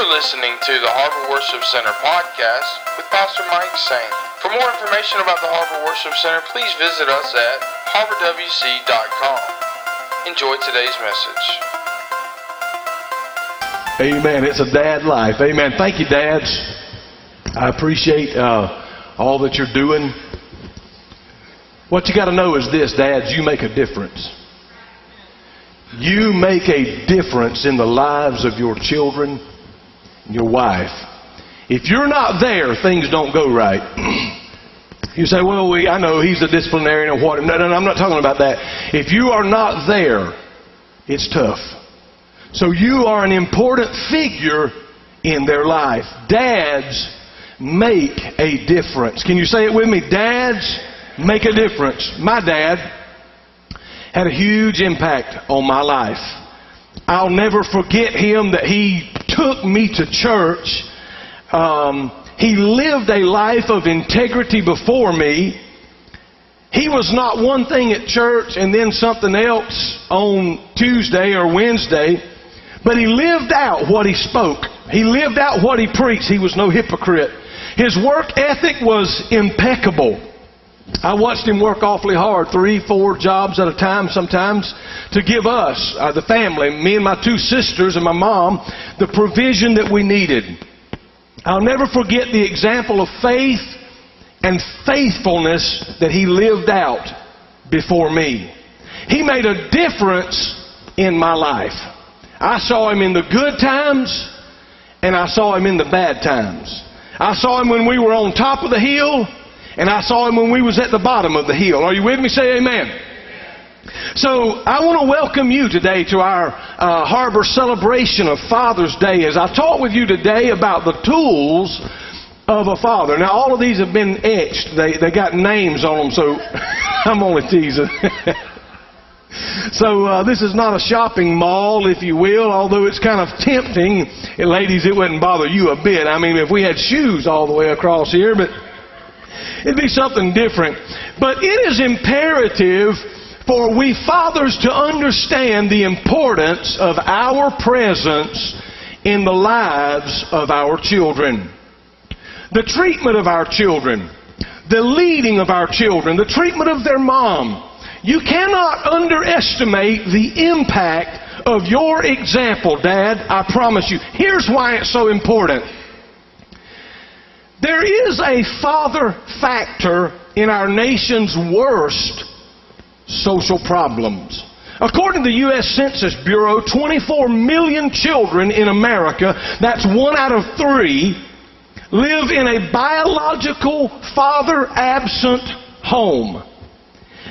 You're listening to the Harbor Worship Center podcast with Pastor Mike Saint. For more information about the Harbor Worship Center, please visit us at harborwc.com. Enjoy today's message. Amen. It's a dad life. Amen. Thank you, dads. I appreciate uh, all that you're doing. What you got to know is this, dads, you make a difference. You make a difference in the lives of your children your wife. If you're not there, things don't go right. you say, well, we, I know he's a disciplinarian or what. No, no, no, I'm not talking about that. If you are not there, it's tough. So you are an important figure in their life. Dads make a difference. Can you say it with me? Dads make a difference. My dad had a huge impact on my life. I'll never forget him that he took me to church. Um, he lived a life of integrity before me. He was not one thing at church and then something else on Tuesday or Wednesday, but he lived out what he spoke. He lived out what he preached. He was no hypocrite. His work ethic was impeccable. I watched him work awfully hard, three, four jobs at a time sometimes, to give us, uh, the family, me and my two sisters and my mom, the provision that we needed. I'll never forget the example of faith and faithfulness that he lived out before me. He made a difference in my life. I saw him in the good times and I saw him in the bad times. I saw him when we were on top of the hill and I saw him when we was at the bottom of the hill. Are you with me? Say amen. So I want to welcome you today to our uh, harbor celebration of Father's Day as I talk with you today about the tools of a father. Now all of these have been etched. They, they got names on them, so I'm only teasing. So uh, this is not a shopping mall, if you will, although it's kind of tempting. And ladies, it wouldn't bother you a bit. I mean, if we had shoes all the way across here, but it'd be something different. But it is imperative for we fathers to understand the importance of our presence in the lives of our children. The treatment of our children, the leading of our children, the treatment of their mom, you cannot underestimate the impact of your example, Dad. I promise you. Here's why it's so important. There is a father factor in our nation's worst social problems. According to the U.S. Census Bureau, 24 million children in America, that's one out of three, live in a biological father absent home.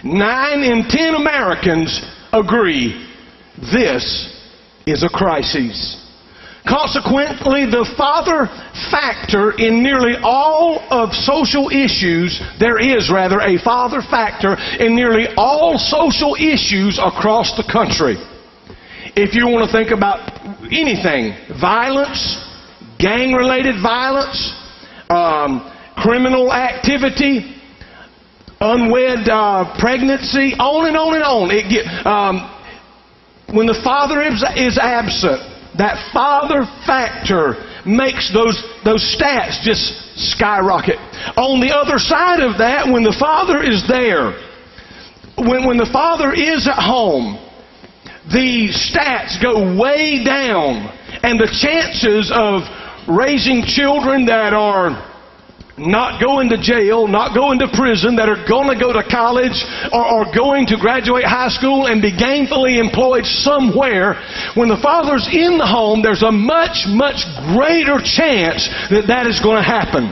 Nine in ten Americans agree this is a crisis. Consequently, the father factor in nearly all of social issues, there is rather a father factor in nearly all social issues across the country. If you want to think about anything, violence, gang related violence, um, criminal activity, unwed uh, pregnancy, on and on and on. It get, um, when the father is, is absent, that father factor makes those, those stats just skyrocket. On the other side of that, when the father is there, when, when the father is at home, the stats go way down, and the chances of raising children that are not going to jail, not going to prison, that are going to go to college or are going to graduate high school and be gainfully employed somewhere, when the father's in the home, there's a much, much greater chance that that is going to happen.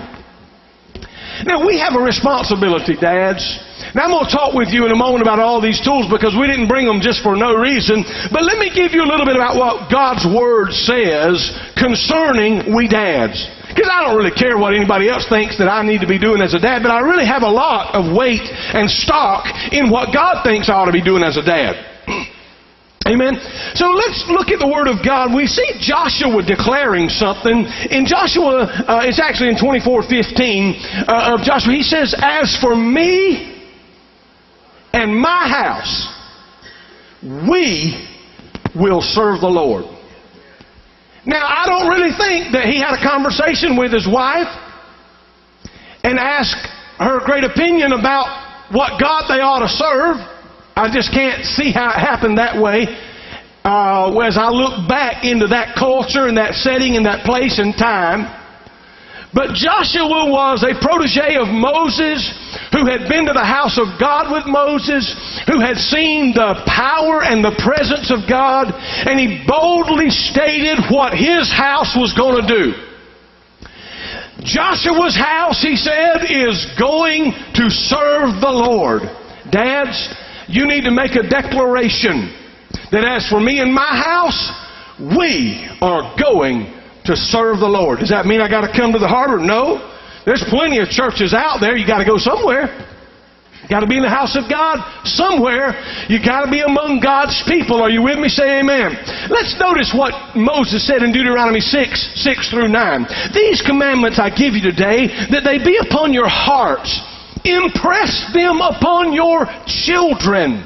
Now, we have a responsibility, dads. Now, I'm going to talk with you in a moment about all these tools because we didn't bring them just for no reason. But let me give you a little bit about what God's Word says concerning we dads. Because I don't really care what anybody else thinks that I need to be doing as a dad, but I really have a lot of weight and stock in what God thinks I ought to be doing as a dad. Amen. So let's look at the Word of God. We see Joshua declaring something. In Joshua, uh, it's actually in 24:15 uh, of Joshua. He says, "As for me and my house, we will serve the Lord." Now, I don't really think that he had a conversation with his wife and asked her great opinion about what God they ought to serve. I just can't see how it happened that way. Uh, as I look back into that culture and that setting and that place and time, but Joshua was a protege of Moses who had been to the house of God with Moses, who had seen the power and the presence of God, and he boldly stated what his house was going to do. Joshua's house, he said, is going to serve the Lord. Dads, you need to make a declaration that as for me and my house, we are going to serve the Lord. Does that mean I got to come to the harbor? No. There's plenty of churches out there. You got to go somewhere. You got to be in the house of God somewhere. You got to be among God's people. Are you with me? Say amen. Let's notice what Moses said in Deuteronomy 6, 6 through 9. These commandments I give you today, that they be upon your hearts. Impress them upon your children.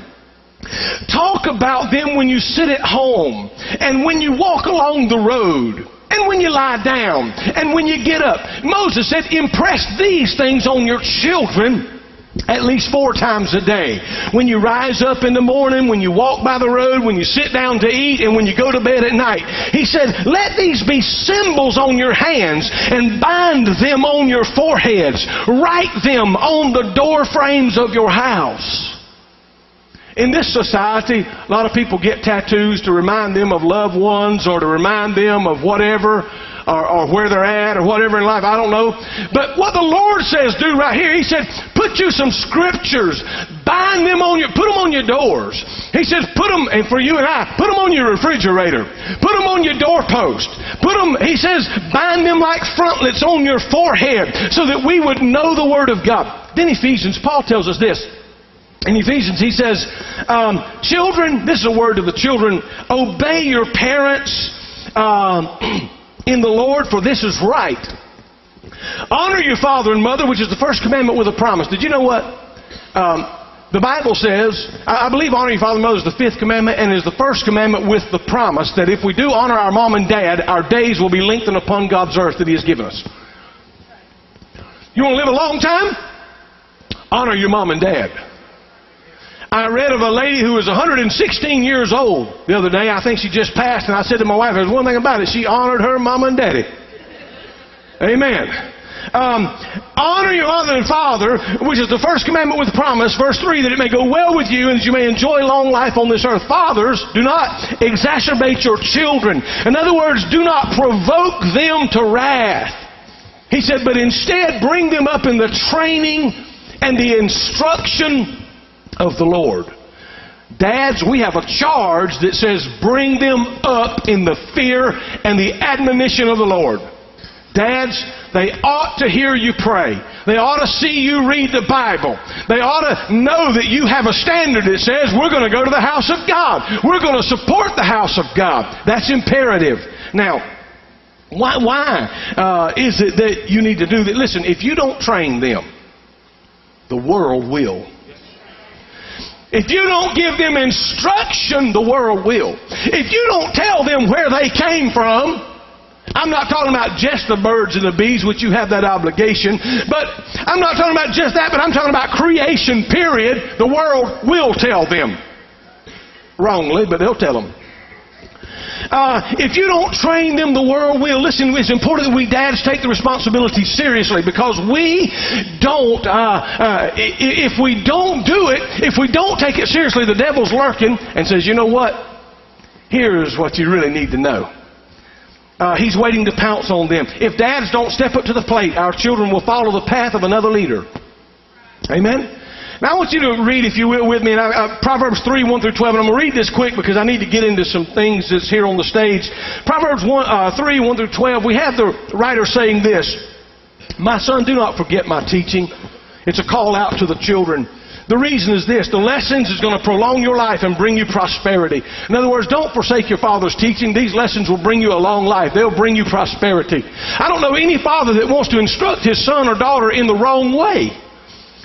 Talk about them when you sit at home and when you walk along the road and when you lie down, and when you get up. Moses said, impress these things on your children at least four times a day. When you rise up in the morning, when you walk by the road, when you sit down to eat, and when you go to bed at night. He said, let these be symbols on your hands and bind them on your foreheads. Write them on the door frames of your house. In this society, a lot of people get tattoos to remind them of loved ones or to remind them of whatever or, or, where they're at or whatever in life. I don't know. But what the Lord says do right here, He said, put you some scriptures, bind them on your, put them on your doors. He says, put them, and for you and I, put them on your refrigerator, put them on your doorpost, put them, He says, bind them like frontlets on your forehead so that we would know the Word of God. Then Ephesians, Paul tells us this in Ephesians, he says, um, Children, this is a word to the children, obey your parents um, in the Lord, for this is right. Honor your father and mother, which is the first commandment with a promise. Did you know what? Um, the Bible says, I believe honor your father and mother is the fifth commandment and is the first commandment with the promise that if we do honor our mom and dad, our days will be lengthened upon God's earth that He has given us. You want to live a long time? Honor your mom and dad. I read of a lady who was 116 years old the other day. I think she just passed, and I said to my wife, there's one thing about it. She honored her mom and daddy. Amen. Um, honor your mother and father, which is the first commandment with promise. Verse 3, that it may go well with you and that you may enjoy long life on this earth. Fathers, do not exacerbate your children. In other words, do not provoke them to wrath. He said, but instead bring them up in the training and the instruction of the Lord. Dads, we have a charge that says bring them up in the fear and the admonition of the Lord. Dads, they ought to hear you pray. They ought to see you read the Bible. They ought to know that you have a standard that says we're going to go to the house of God. We're going to support the house of God. That's imperative. Now, why, why uh, is it that you need to do that? Listen, if you don't train them, the world will. If you don't give them instruction, the world will. If you don't tell them where they came from, I'm not talking about just the birds and the bees, which you have that obligation, but I'm not talking about just that, but I'm talking about creation, period. The world will tell them. Wrongly, but they'll tell them. Uh, if you don't train them, the world will. Listen, it's important that we dads take the responsibility seriously because we don't, uh, uh, if we don't do it, if we don't take it seriously, the devil's lurking and says, you know what? Here's what you really need to know. Uh, he's waiting to pounce on them. If dads don't step up to the plate, our children will follow the path of another leader. Amen? Now I want you to read, if you will, with me, I, Proverbs 3, 1 through 12, and I'm going to read this quick because I need to get into some things that's here on the stage. Proverbs 1, uh, 3, 1 through 12, we have the writer saying this, My son, do not forget my teaching. It's a call out to the children. The reason is this the lessons is going to prolong your life and bring you prosperity. In other words, don't forsake your father's teaching. These lessons will bring you a long life, they'll bring you prosperity. I don't know any father that wants to instruct his son or daughter in the wrong way.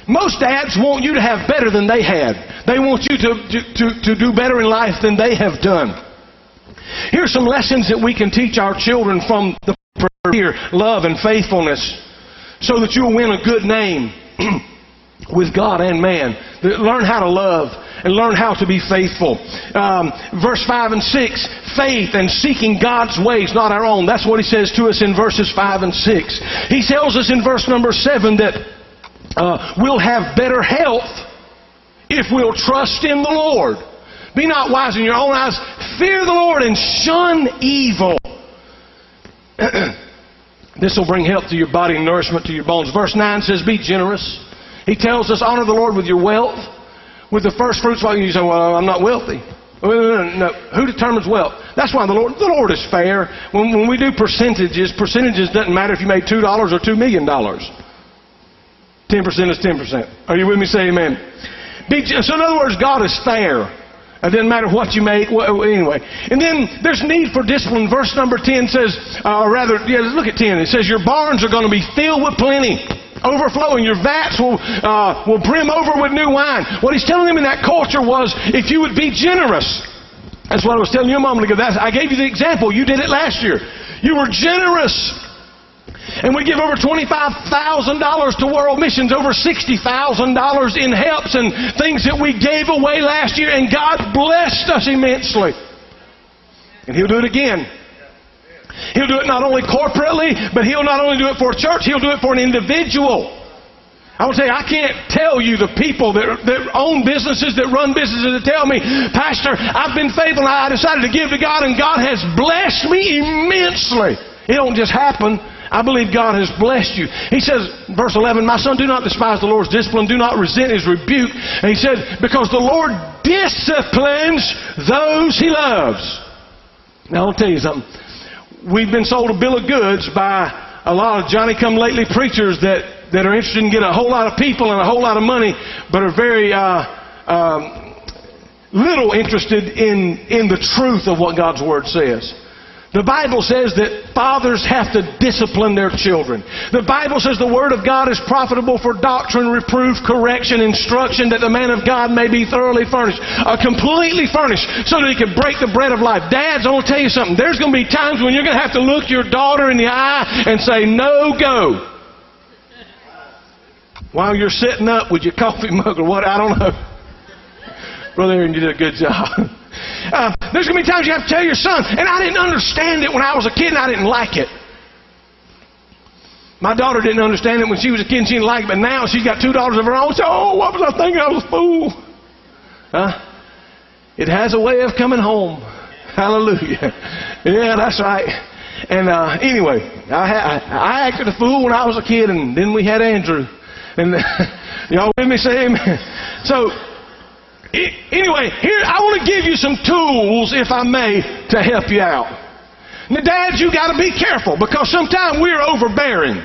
Most dads want you to have better than they had. They want you to, to, to, to do better in life than they have done. Here's some lessons that we can teach our children from the here, love and faithfulness, so that you'll win a good name with God and man. Learn how to love and learn how to be faithful. Um, verse 5 and 6, faith and seeking God's ways, not our own. That's what he says to us in verses 5 and 6. He tells us in verse number 7 that uh, we'll have better health if we'll trust in the Lord. Be not wise in your own eyes. Fear the Lord and shun evil. this will bring health to your body and nourishment to your bones. Verse 9 says, Be generous. He tells us, Honor the Lord with your wealth, with the first fruits. Well, you say, Well, I'm not wealthy. No, Who determines wealth? That's why the Lord, the Lord is fair. When, when we do percentages, percentages doesn't matter if you made $2 or $2 million. 10% is 10%. Are you with me? Say amen. So in other words, God is fair. It doesn't matter what you make. Anyway. And then there's need for discipline. Verse number 10 says, uh, or rather, yeah, look at 10. It says, Your barns are going to be filled with plenty overflowing. Your vats will, uh, will brim over with new wine. What he's telling them in that culture was if you would be generous. That's what I was telling you a moment ago. That's, I gave you the example. You did it last year. You were generous. And we give over $25,000 to world missions, over $60,000 in helps and things that we gave away last year, and God blessed us immensely. And He'll do it again. He'll do it not only corporately, but He'll not only do it for a church, He'll do it for an individual. I will tell you, I can't tell you the people that, that own businesses, that run businesses, that tell me, Pastor, I've been faithful and I decided to give to God and God has blessed me immensely. It don't just happen. I believe God has blessed you. He says, verse 11, My son, do not despise the Lord's discipline, do not resent his rebuke. And he said, Because the Lord disciplines those he loves. Now, I'll tell you something. We've been sold a bill of goods by a lot of Johnny come lately preachers that, that are interested in getting a whole lot of people and a whole lot of money, but are very uh, um, little interested in, in the truth of what God's Word says. The Bible says that fathers have to discipline their children. The Bible says the Word of God is profitable for doctrine, reproof, correction, instruction, that the man of God may be thoroughly furnished, uh, completely furnished, so that he can break the bread of life. Dads, I want to tell you something. There's going to be times when you're going to have to look your daughter in the eye and say, no go. While you're sitting up with your coffee mug or what, I don't know. Brother Aaron, you did a good job. Uh, there's going to be times you have to tell your son, and I didn't understand it when I was a kid and I didn't like it. My daughter didn't understand it when she was a kid and she didn't like it, but now she's got two daughters of her own. So, oh, what was I thinking? I was a fool. Huh? It has a way of coming home. Hallelujah. Yeah, that's right. And uh, anyway, I, I, I acted a fool when I was a kid, and then we had Andrew. And y'all with me? Say amen. So Anyway, here, I want to give you some tools, if I may, to help you out. Now, dads, you got to be careful because sometimes we're overbearing.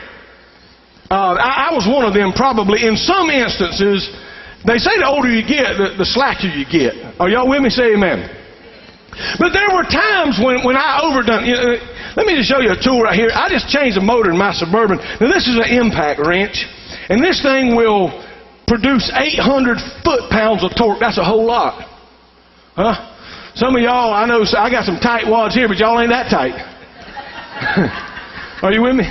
Uh, I, I, was one of them probably. In some instances, they say the older you get, the, the slacker you get. Are y'all with me? Say amen. But there were times when, when I overdone. You know, let me just show you a tool right here. I just changed the motor in my Suburban. Now, this is an impact wrench. And this thing will produce 800 foot-pounds of torque. That's a whole lot. Huh? Some of y'all, I know, I got some tight wads here, but y'all ain't that tight. Are you with me?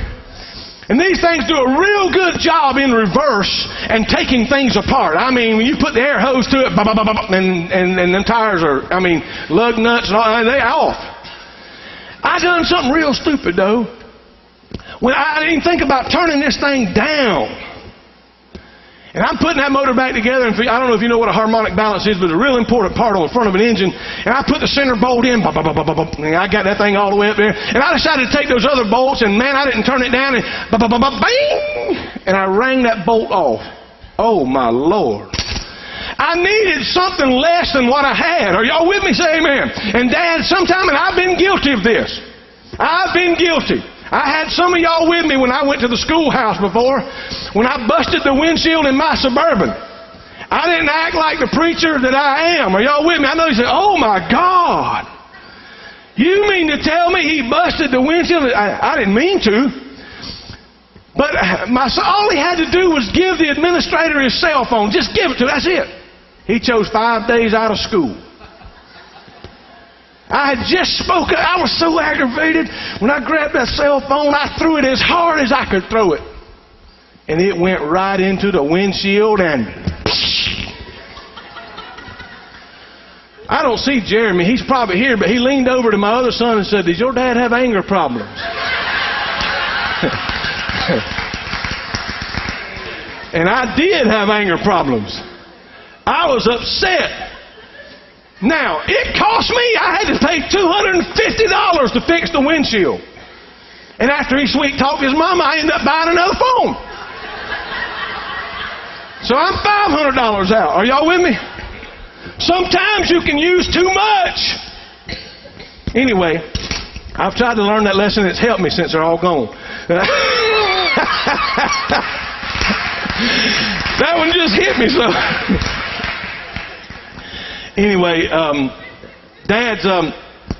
And these things do a real good job in reverse and taking things apart. I mean, when you put the air hose to it, and, and, and them tires are, I mean, lug nuts and all, they off. I done something real stupid though. When I didn't think about turning this thing down. And I'm putting that motor back together, and I don't know if you know what a harmonic balance is, but it's a real important part on the front of an engine. And I put the center bolt in, and I got that thing all the way up there. And I decided to take those other bolts, and man, I didn't turn it down, and! And I rang that bolt off. Oh my Lord. I needed something less than what I had. Are y'all with me? Say amen. And Dad, sometime, and I've been guilty of this. I've been guilty. I had some of y'all with me when I went to the schoolhouse before, when I busted the windshield in my Suburban. I didn't act like the preacher that I am. Are y'all with me? I know you say, oh my God. You mean to tell me he busted the windshield? I, I didn't mean to. But uh, my, all he had to do was give the administrator his cell phone. Just give it to him. That's it. He chose five days out of school. I had just spoken. I was so aggravated. When I grabbed that cell phone, I threw it as hard as I could throw it. And it went right into the windshield and. I don't see Jeremy. He's probably here, but he leaned over to my other son and said, Does your dad have anger problems? and I did have anger problems. I was upset. Now, it cost me, I had to pay $250 to fix the windshield. And after he sweet talked his mama, I ended up buying another phone. So I'm $500 out. Are y'all with me? Sometimes you can use too much. Anyway, I've tried to learn that lesson. It's helped me since they're all gone. that one just hit me so. Anyway, um, dads, um,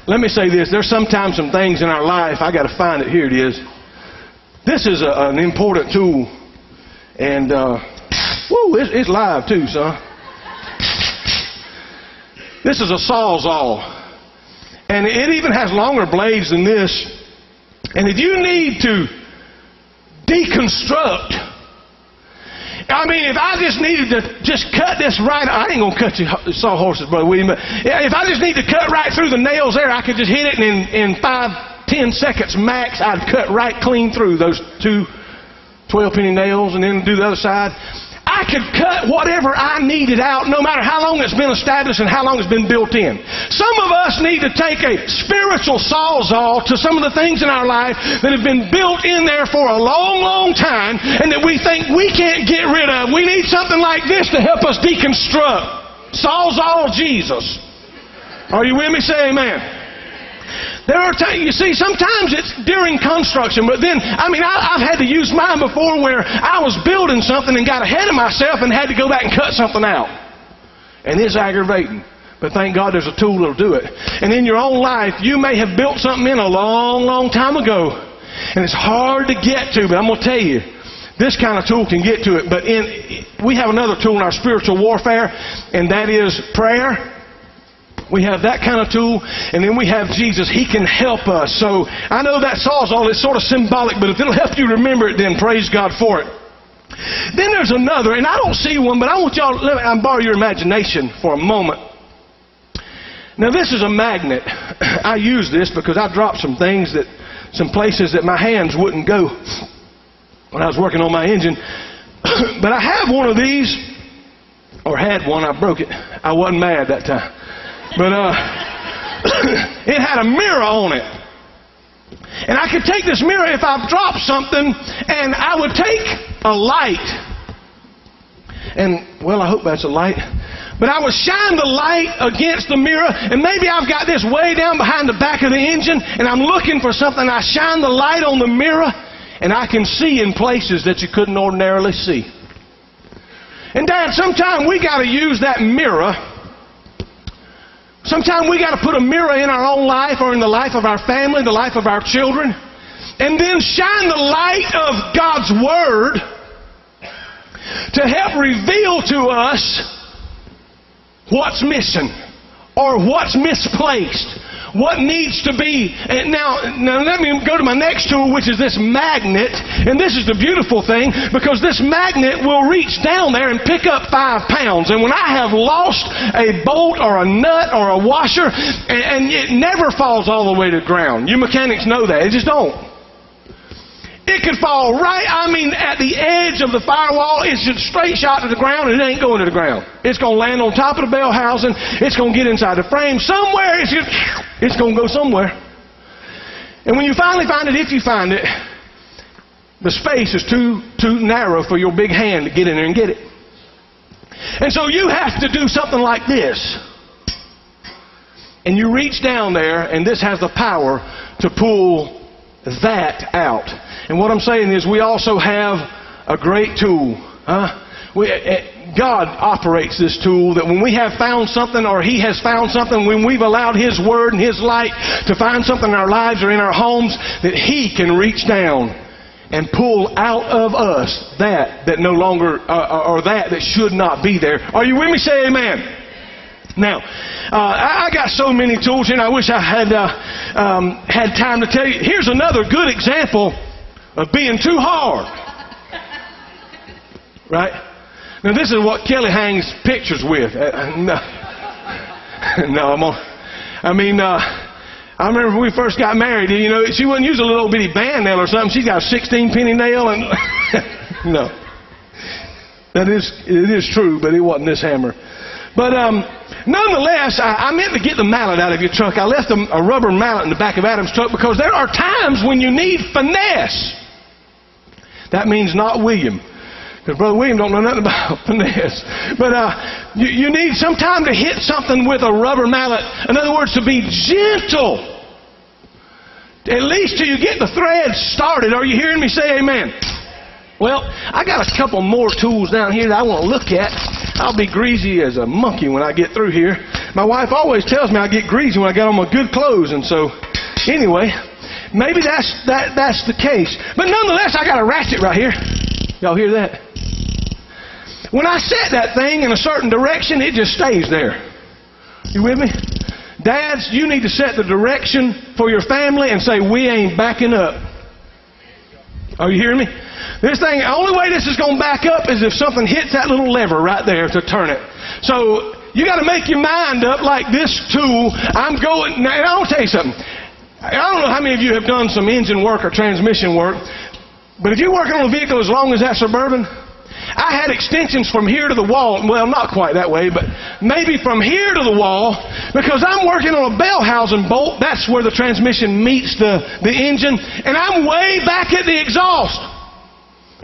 let me say this. There's sometimes some things in our life. I got to find it. Here it is. This is a, an important tool, and uh, woo, it's, it's live too, son. This is a sawzall. And it even has longer blades than this. And if you need to deconstruct, I mean, if I just needed to just cut this right, I ain't gonna cut you sawhorses, brother William. But if I just need to cut right through the nails there, I could just hit it, and in, in five, ten seconds max, I'd cut right clean through those two 12 penny nails, and then do the other side. I could cut whatever I needed out no matter how long it's been established and how long it's been built in. Some of us need to take a spiritual sawzall to some of the things in our life that have been built in there for a long, long time and that we think we can't get rid of. We need something like this to help us deconstruct. Sawzall Jesus. Are you with me? Say amen. There are times, you see, sometimes it's during construction, but then, I mean, I, have had to use mine before where I was building something and got ahead of myself and had to go back and cut something out. And it's aggravating. But thank God there's a tool that'll do it. And in your own life, you may have built something in a long, long time ago. And it's hard to get to, but I'm going to tell you, this kind of tool can get to it. But in, we have another tool in our spiritual warfare, and that is prayer we have that kind of tool, and then we have Jesus. He can help us. So I know that sawzall is sort of symbolic, but if it'll help you remember it, then praise God for it. Then there's another, and I don't see one, but I want y'all, let me borrow your imagination for a moment. Now this is a magnet. I use this because I dropped some things that, some places that my hands wouldn't go when I was working on my engine. but I have one of these, or had one, I broke it. I wasn't mad that time. But uh, it had a mirror on it. And I could take this mirror if I've dropped something, and I would take a light. And, well, I hope that's a light. But I would shine the light against the mirror, and maybe I've got this way down behind the back of the engine, and I'm looking for something. I shine the light on the mirror, and I can see in places that you couldn't ordinarily see. And, Dad, sometimes we got to use that mirror Sometimes we got to put a mirror in our own life or in the life of our family, the life of our children, and then shine the light of God's Word to help reveal to us what's missing or what's misplaced what needs to be. And now, now let me go to my next tool, which is this magnet. And this is the beautiful thing because this magnet will reach down there and pick up five pounds. And when I have lost a bolt or a nut or a washer, and, and it never falls all the way to the ground. You mechanics know that. It just don't. It could fall right, I mean, at the edge of the firewall. It's just straight shot to the ground and it ain't going to the ground. It's going to land on top of the bell housing. It's going to get inside the frame. Somewhere it's, it's going to go somewhere. And when you finally find it, if you find it, the space is too, too narrow for your big hand to get in there and get it. And so you have to do something like this. And you reach down there, and this has the power to pull that out. And what I'm saying is, we also have a great tool. Huh? We, eh, eh, God operates this tool that when we have found something or He has found something, when we've allowed His Word and His light to find something in our lives or in our homes, that He can reach down and pull out of us that that no longer, uh, uh or that that should not be there. Are you with me? Say amen. Now, uh, I, got so many tools and I wish I had uh, um, had time to tell you. Here's another good example of being too hard. Right? Now, this is what Kelly hangs pictures with. Uh, uh no, no, I'm on. I mean, uh, I remember when we first got married. You know, she wouldn't use a little bitty band nail or something. She's got a 16 penny nail, and no, that is it is true, but it wasn't this hammer. But um, nonetheless, I, I meant to get the mallet out of your truck. I left a, a rubber mallet in the back of Adam's truck because there are times when you need finesse. That means not William. Because Brother William don't know nothing about finesse. But uh, you, you need some time to hit something with a rubber mallet. In other words, to be gentle. At least till you get the thread started. Are you hearing me say amen? Well, I got a couple more tools down here that I want to look at. I'll be greasy as a monkey when I get through here. My wife always tells me I get greasy when I get on my good clothes, and so anyway, maybe that's that that's the case. But nonetheless, I got a ratchet right here. Y'all hear that? When I set that thing in a certain direction, it just stays there. You with me? Dads, you need to set the direction for your family and say, we ain't backing up. Are you hearing me? This thing, the only way this is going to back up is if something hits that little lever right there to turn it. So you got to make your mind up like this tool. I'm going. Now, I'll tell you something. I don't know how many of you have done some engine work or transmission work, but if you're working on a vehicle as long as that Suburban, I had extensions from here to the wall. Well, not quite that way, but maybe from here to the wall because I'm working on a bell housing bolt. That's where the transmission meets the, the engine. And I'm way back at the exhaust.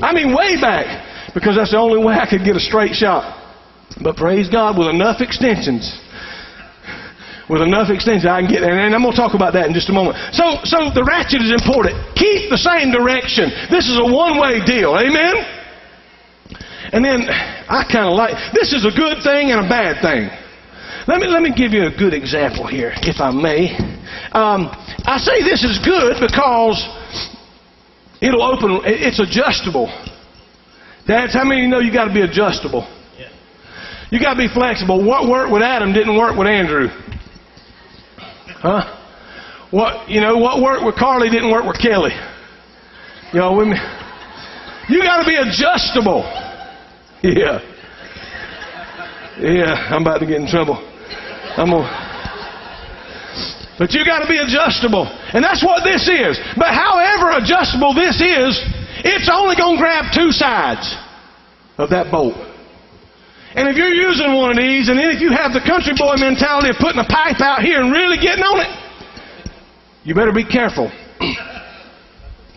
I mean, way back, because that's the only way I could get a straight shot. But praise God, with enough extensions, with enough extensions, I can get there. And I'm going to talk about that in just a moment. So, so the ratchet is important. Keep the same direction. This is a one-way deal. Amen. And then I kind of like this is a good thing and a bad thing. Let me let me give you a good example here, if I may. Um, I say this is good because It'll open, it's adjustable. Dads, how many of you know you got to be adjustable? Yeah. You got to be flexible. What worked with Adam didn't work with Andrew. Huh? What, you know, what worked with Carly didn't work with Kelly. Y'all with me? You got to be adjustable. Yeah. Yeah, I'm about to get in trouble. I'm to. But you got to be adjustable. And that's what this is. But however adjustable this is, it's only going to grab two sides of that bolt. And if you're using one of these, and then if you have the country boy mentality of putting a pipe out here and really getting on it, you better be careful.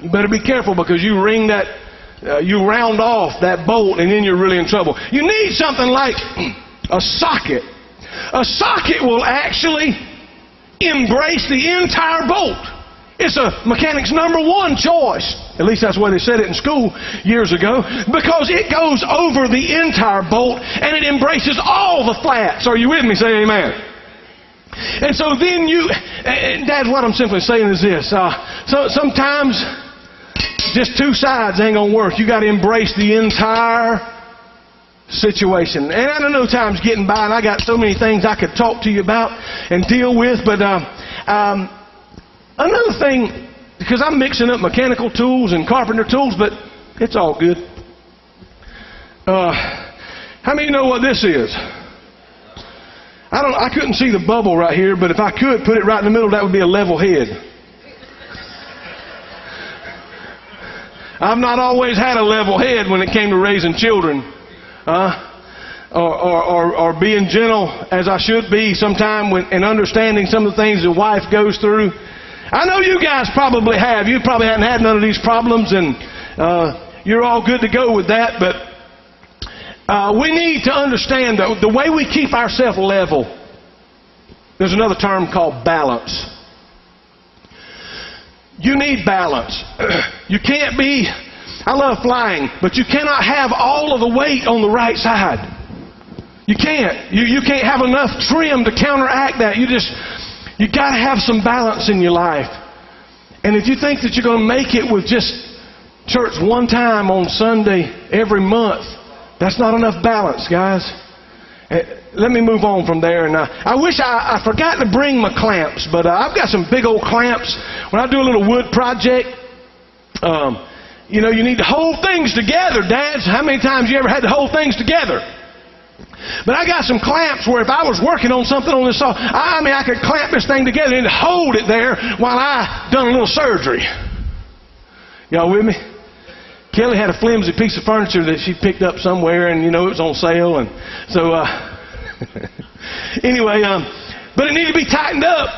you better be careful because you ring that, uh, you round off that bolt, and then you're really in trouble. You need something like a socket. A socket will actually embrace the entire bolt. It's a mechanic's number one choice. At least that's way they said it in school years ago. Because it goes over the entire bolt and it embraces all the flats. Are you with me? Say amen. And so then you, Dad, what I'm simply saying is this. Uh, so sometimes just two sides ain't gonna work. You got to embrace the entire situation. And I don't know time's getting by, and I got so many things I could talk to you about and deal with. But uh, um, another thing, because I'm mixing up mechanical tools and carpenter tools, but it's all good. Uh, how many know what this is? I don't. I couldn't see the bubble right here, but if I could put it right in the middle, that would be a level head. I've not always had a level head when it came to raising children uh, or, or, or, or being gentle as I should be sometime when, and understanding some of the things the wife goes through. I know you guys probably have. You probably haven't had none of these problems, and uh, you're all good to go with that. But uh, we need to understand that the way we keep ourselves level. There's another term called balance. You need balance. you can't be I love flying, but you cannot have all of the weight on the right side. You can't. You, you can't have enough trim to counteract that. You just, you got to have some balance in your life. And if you think that you're going to make it with just church one time on Sunday every month, that's not enough balance, guys. Uh, let me move on from there. And uh, I wish I, I forgot to bring my clamps, but uh, I've got some big old clamps. When I do a little wood project, um, you know, you need to hold things together, dads. How many times you ever had to hold things together? But I got some clamps where if I was working on something on this saw, I mean, I could clamp this thing together and hold it there while I done a little surgery. Y'all with me? Kelly had a flimsy piece of furniture that she picked up somewhere, and you know it was on sale, and so uh, anyway, um, but it needed to be tightened up,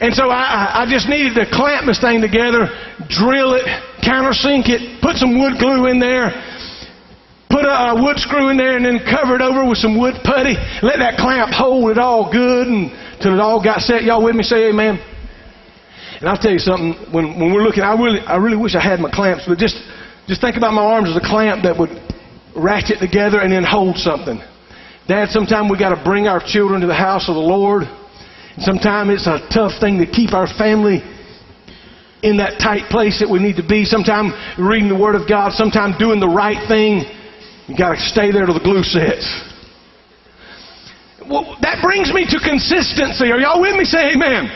and so I, I just needed to clamp this thing together, drill it, countersink it, put some wood glue in there, put a, a wood screw in there, and then cover it over with some wood putty. Let that clamp hold it all good until it all got set. Y'all with me? Say amen. And I'll tell you something. When when we're looking, I really I really wish I had my clamps, but just just think about my arms as a clamp that would ratchet together and then hold something. Dad, sometimes we got to bring our children to the house of the Lord. Sometimes it's a tough thing to keep our family in that tight place that we need to be. Sometimes reading the Word of God, sometimes doing the right thing. You got to stay there till the glue sets. Well, that brings me to consistency. Are y'all with me? Say amen.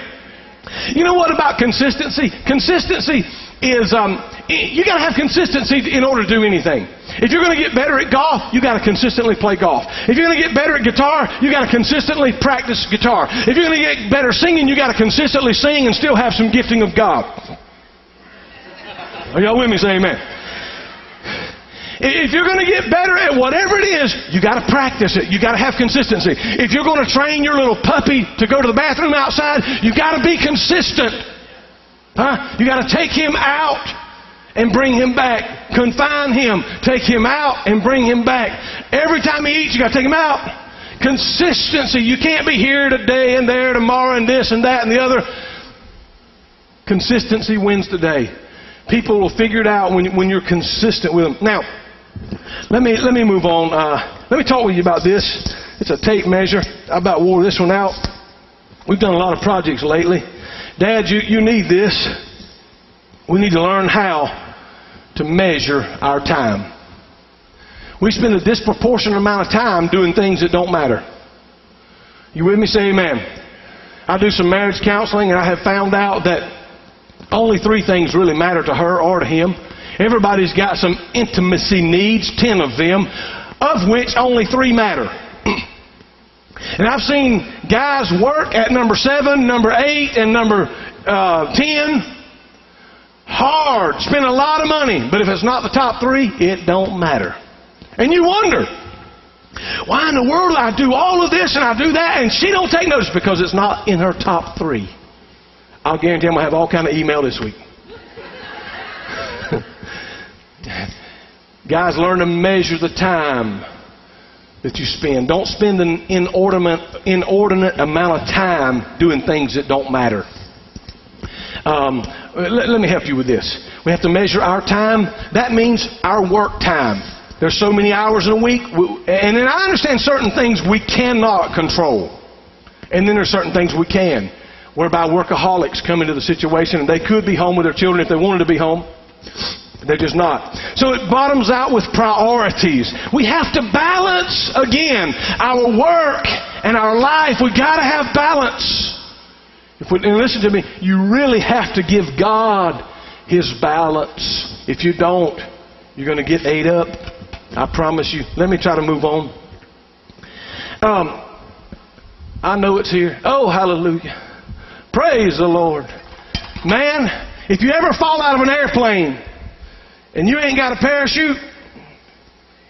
You know what about consistency? Consistency is um, you got to have consistency in order to do anything. If you're going to get better at golf, you got to consistently play golf. If you're going to get better at guitar, you got to consistently practice guitar. If you're going to get better singing, you got to consistently sing and still have some gifting of God. Are y'all with me? Say amen. If you're going to get better at whatever it is, you got to practice it. You got to have consistency. If you're going to train your little puppy to go to the bathroom outside, you got to be consistent. Huh? You got to take him out and bring him back. Confine him. Take him out and bring him back. Every time he eats, you got to take him out. Consistency. You can't be here today and there tomorrow and this and that and the other. Consistency wins today. People will figure it out when, when you're consistent with them. Now, let me let me move on. Uh, let me talk with you about this. It's a tape measure. I about wore this one out. We've done a lot of projects lately. Dad, you, you need this. We need to learn how to measure our time. We spend a disproportionate amount of time doing things that don't matter. You with me? Say amen. I do some marriage counseling and I have found out that only three things really matter to her or to him. Everybody's got some intimacy needs, ten of them, of which only three matter. and I've seen guys work at number seven, number eight, and number uh, ten hard, spend a lot of money, but if it's not the top three, it don't matter. And you wonder, why in the world I do all of this and I do that and she don't take notice because it's not in her top three. I'll guarantee I'm gonna have all kind of email this week. Guys, learn to measure the time that you spend. Don't spend an inordinate, inordinate amount of time doing things that don't matter. Um, let, let me help you with this. We have to measure our time. That means our work time. There's so many hours in a week, and then I understand certain things we cannot control, and then there's certain things we can. Whereby workaholics come into the situation, and they could be home with their children if they wanted to be home. They're just not. So it bottoms out with priorities. We have to balance again our work and our life. We got to have balance. If we, listen to me, you really have to give God His balance. If you don't, you're going to get ate up. I promise you. Let me try to move on. Um, I know it's here. Oh, hallelujah. Praise the Lord. Man, if you ever fall out of an airplane and you ain't got a parachute,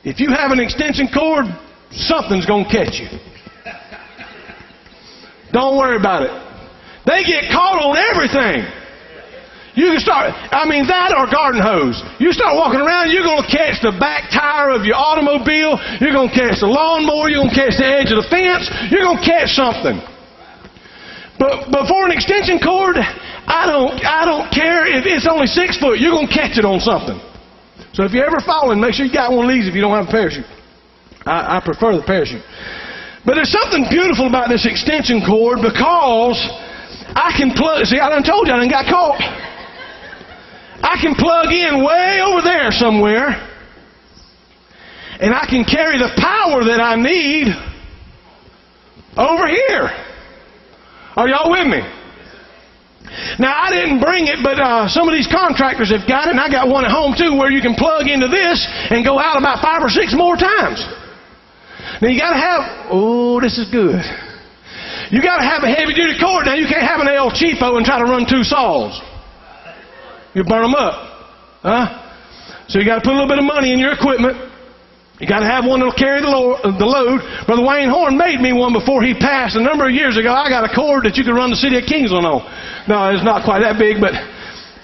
if you have an extension cord, something's going to catch you. Don't worry about it. They get caught on everything. You can start, I mean, that or garden hose. You start walking around, you're going to catch the back tire of your automobile, you're going to catch the lawnmower, you're going to catch the edge of the fence, you're going to catch something. But, but for an extension cord, I don't, I don't care if it's only six foot, you're going to catch it on something. So if you're ever falling, make sure you got one of these if you don't have a parachute. I, I prefer the parachute. But there's something beautiful about this extension cord because I can plug, see, I done told you I done got caught. I can plug in way over there somewhere, and I can carry the power that I need over here. Are y'all with me? Now I didn't bring it, but uh, some of these contractors have got it, and I got one at home too, where you can plug into this and go out about five or six more times. Now you got to have. Oh, this is good. You got to have a heavy duty cord. Now you can't have an El Cheapo and try to run two saws. You burn them up, huh? So you got to put a little bit of money in your equipment. You got to have one that'll carry the load, the load. Brother Wayne Horn made me one before he passed a number of years ago. I got a cord that you could run the city of Kingsland on. No, it's not quite that big, but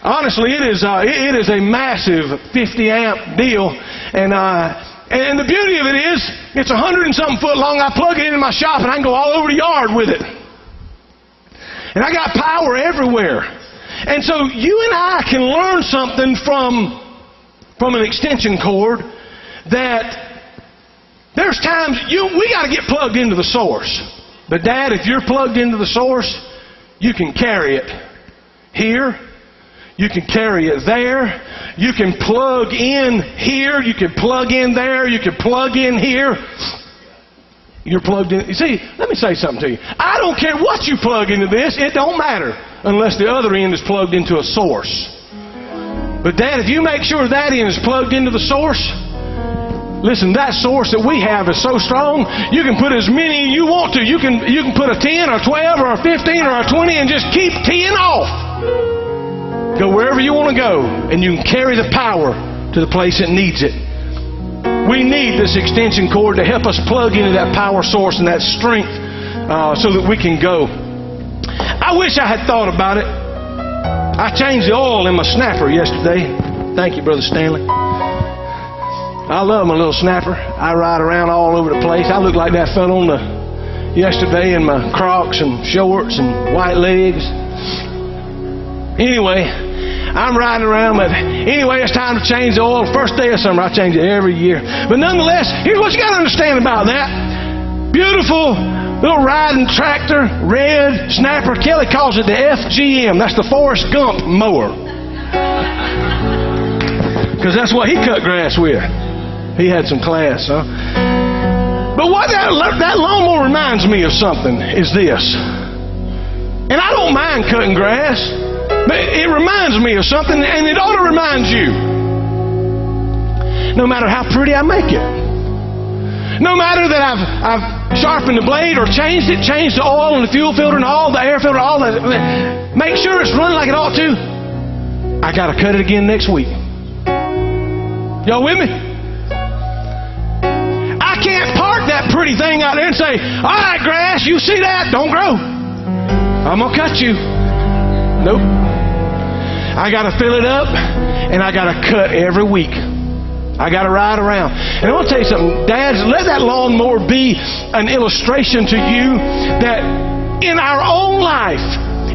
honestly, it is. Uh, it, it is a massive 50 amp deal, and. Uh, and the beauty of it is, it's a hundred and something foot long. I plug it into my shop and I can go all over the yard with it. And I got power everywhere. And so you and I can learn something from, from an extension cord that there's times you, we got to get plugged into the source. But dad, if you're plugged into the source, you can carry it here you can carry it there. You can plug in here. You can plug in there. You can plug in here. You're plugged in. You see, let me say something to you. I don't care what you plug into this. It don't matter unless the other end is plugged into a source. But Dad, if you make sure that end is plugged into the source, listen, that source that we have is so strong, you can put as many you want to. You can, you can put a 10 or 12 or a 15 or a 20 and just keep 10 off. Go wherever you want to go, and you can carry the power to the place that needs it. We need this extension cord to help us plug into that power source and that strength uh, so that we can go. I wish I had thought about it. I changed the oil in my snapper yesterday. Thank you, Brother Stanley. I love my little snapper. I ride around all over the place. I look like that fellow on the yesterday in my Crocs and shorts and white legs. Anyway, I'm riding around, but anyway, it's time to change the oil. First day of summer, I change it every year. But nonetheless, here's what you got to understand about that. Beautiful little riding tractor, red snapper. Kelly calls it the FGM. That's the Forrest Gump mower. Because that's what he cut grass with. He had some class, huh? But what that, that lawnmower reminds me of something is this. And I don't mind cutting grass. But it reminds me of something, and it ought to remind you. No matter how pretty I make it. No matter that I've, I've sharpened the blade or changed it, changed the oil and the fuel filter and all the air filter, all that. Make sure it's running like it ought to. I got to cut it again next week. Y'all with me? I can't park that pretty thing out there and say, all right, grass, you see that? Don't grow. I'm going to cut you. Nope. I got to fill it up and I got to cut every week. I got to ride around. And I want to tell you something, dads, let that lawnmower be an illustration to you that in our own life,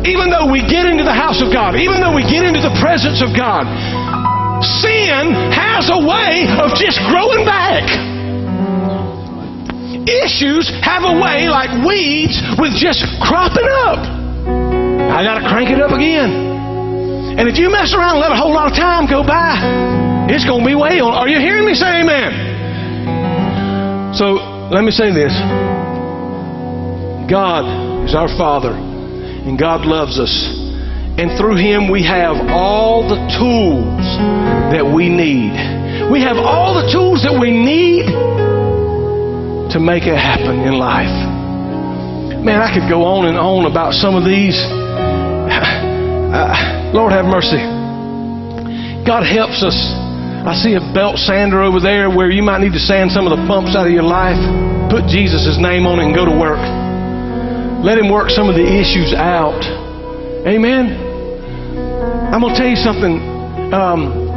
even though we get into the house of God, even though we get into the presence of God, sin has a way of just growing back. Issues have a way, like weeds, with just cropping up. I got to crank it up again. And if you mess around and let a whole lot of time go by, it's going to be way on. Are you hearing me say amen? So let me say this God is our Father, and God loves us. And through Him, we have all the tools that we need. We have all the tools that we need to make it happen in life. Man, I could go on and on about some of these. Lord have mercy. God helps us. I see a belt sander over there where you might need to sand some of the bumps out of your life. Put Jesus' name on it and go to work. Let Him work some of the issues out. Amen. I'm going to tell you something. Um,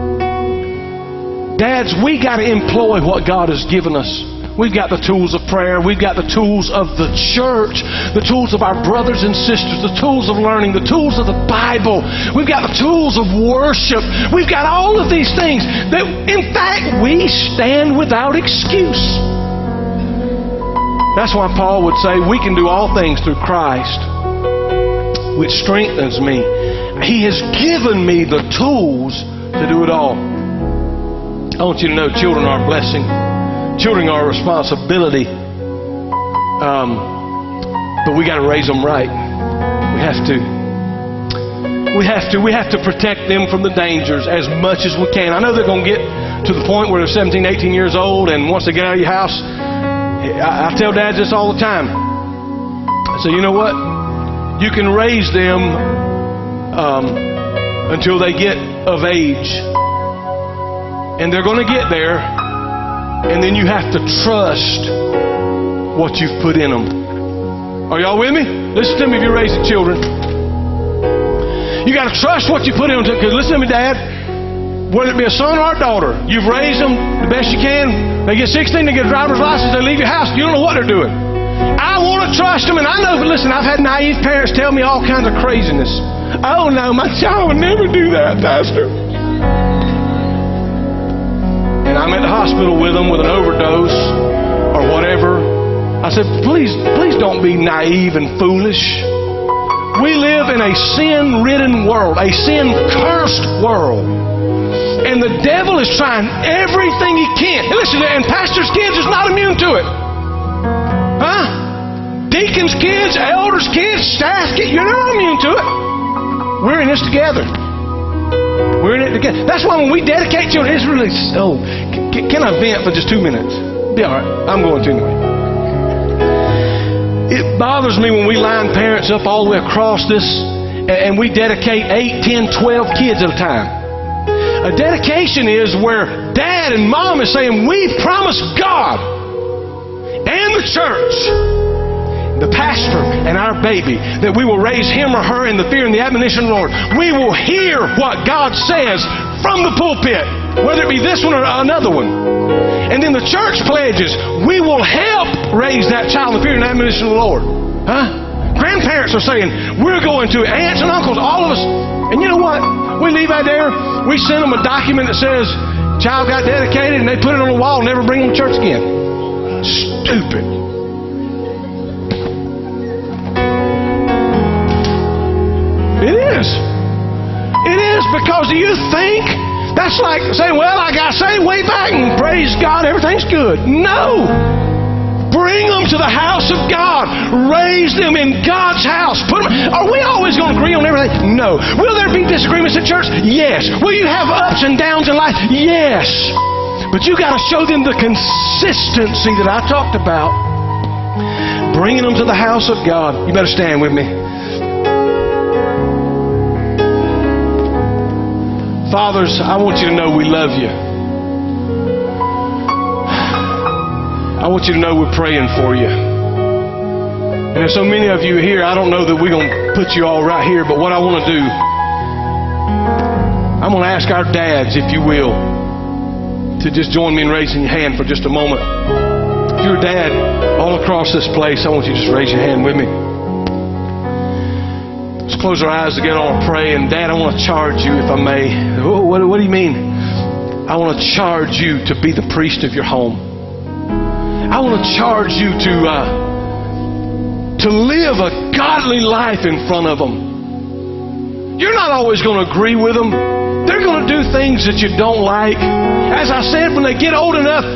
dads, we got to employ what God has given us. We've got the tools of prayer. We've got the tools of the church, the tools of our brothers and sisters, the tools of learning, the tools of the Bible. We've got the tools of worship. We've got all of these things that, in fact, we stand without excuse. That's why Paul would say, We can do all things through Christ, which strengthens me. He has given me the tools to do it all. I want you to know children are a blessing. Children are a responsibility. Um, But we got to raise them right. We have to. We have to. We have to protect them from the dangers as much as we can. I know they're going to get to the point where they're 17, 18 years old, and once they get out of your house, I, I tell dads this all the time. I say, you know what? You can raise them um, until they get of age, and they're going to get there, and then you have to trust what you've put in them. Are y'all with me? Listen to me if you're raising children. You got to trust what you put in them. Because listen to me, Dad. Whether it be a son or a daughter, you've raised them the best you can. They get 16, they get a driver's license, they leave your house. You don't know what they're doing. I want to trust them, and I know. But listen, I've had naive parents tell me all kinds of craziness. Oh no, my child would never do that, Pastor. I'm at the hospital with them with an overdose or whatever. I said, please, please don't be naive and foolish. We live in a sin ridden world, a sin cursed world. And the devil is trying everything he can. And listen, and pastor's kids is not immune to it. Huh? Deacons' kids, elders' kids, staff kids, you're not immune to it. We're in this together. We're in it together. That's why when we dedicate children, it's really so. Can, can I vent for just two minutes? Be all right. I'm going to anyway. It bothers me when we line parents up all the way across this and we dedicate 8, 10, 12 kids at a time. A dedication is where dad and mom is saying, We promise God and the church, the pastor and our baby, that we will raise him or her in the fear and the admonition of the Lord. We will hear what God says from the pulpit, whether it be this one or another one. And then the church pledges, we will help raise that child in the fear and admonition of the Lord. Huh? Grandparents are saying, we're going to, aunts and uncles, all of us. And you know what? We leave out there, we send them a document that says, child got dedicated, and they put it on the wall never bring them to church again. Stupid. Is. It is because you think that's like saying, well, I got saved way back and praise God, everything's good. No. Bring them to the house of God. Raise them in God's house. Put them, are we always going to agree on everything? No. Will there be disagreements at church? Yes. Will you have ups and downs in life? Yes. But you got to show them the consistency that I talked about. Bringing them to the house of God. You better stand with me. Fathers, I want you to know we love you. I want you to know we're praying for you. And there's so many of you here, I don't know that we're going to put you all right here, but what I want to do, I'm going to ask our dads, if you will, to just join me in raising your hand for just a moment. If you're a dad all across this place, I want you to just raise your hand with me. Close our eyes together. I want to pray. And Dad, I want to charge you, if I may. What, what do you mean? I want to charge you to be the priest of your home. I want to charge you to uh, to live a godly life in front of them. You're not always going to agree with them. They're going to do things that you don't like. As I said, when they get old enough,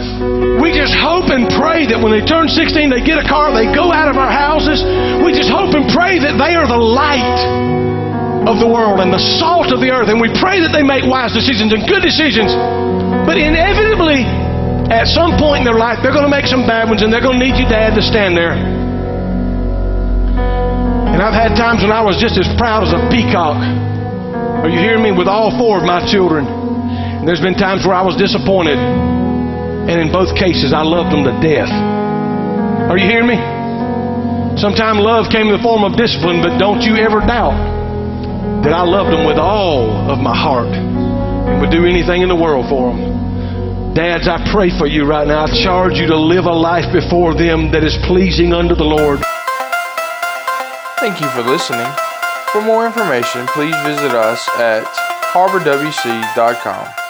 we just hope and pray that when they turn 16, they get a car, they go out of our houses. We just hope and pray that they are the light of the world and the salt of the earth. And we pray that they make wise decisions and good decisions. But inevitably, at some point in their life, they're going to make some bad ones and they're going to need you, Dad, to stand there. And I've had times when I was just as proud as a peacock. Are you hearing me? With all four of my children. And there's been times where I was disappointed. And in both cases, I loved them to death. Are you hearing me? Sometimes love came in the form of discipline, but don't you ever doubt that I loved them with all of my heart and would do anything in the world for them. Dads, I pray for you right now. I charge you to live a life before them that is pleasing unto the Lord. Thank you for listening. For more information, please visit us at harborwc.com.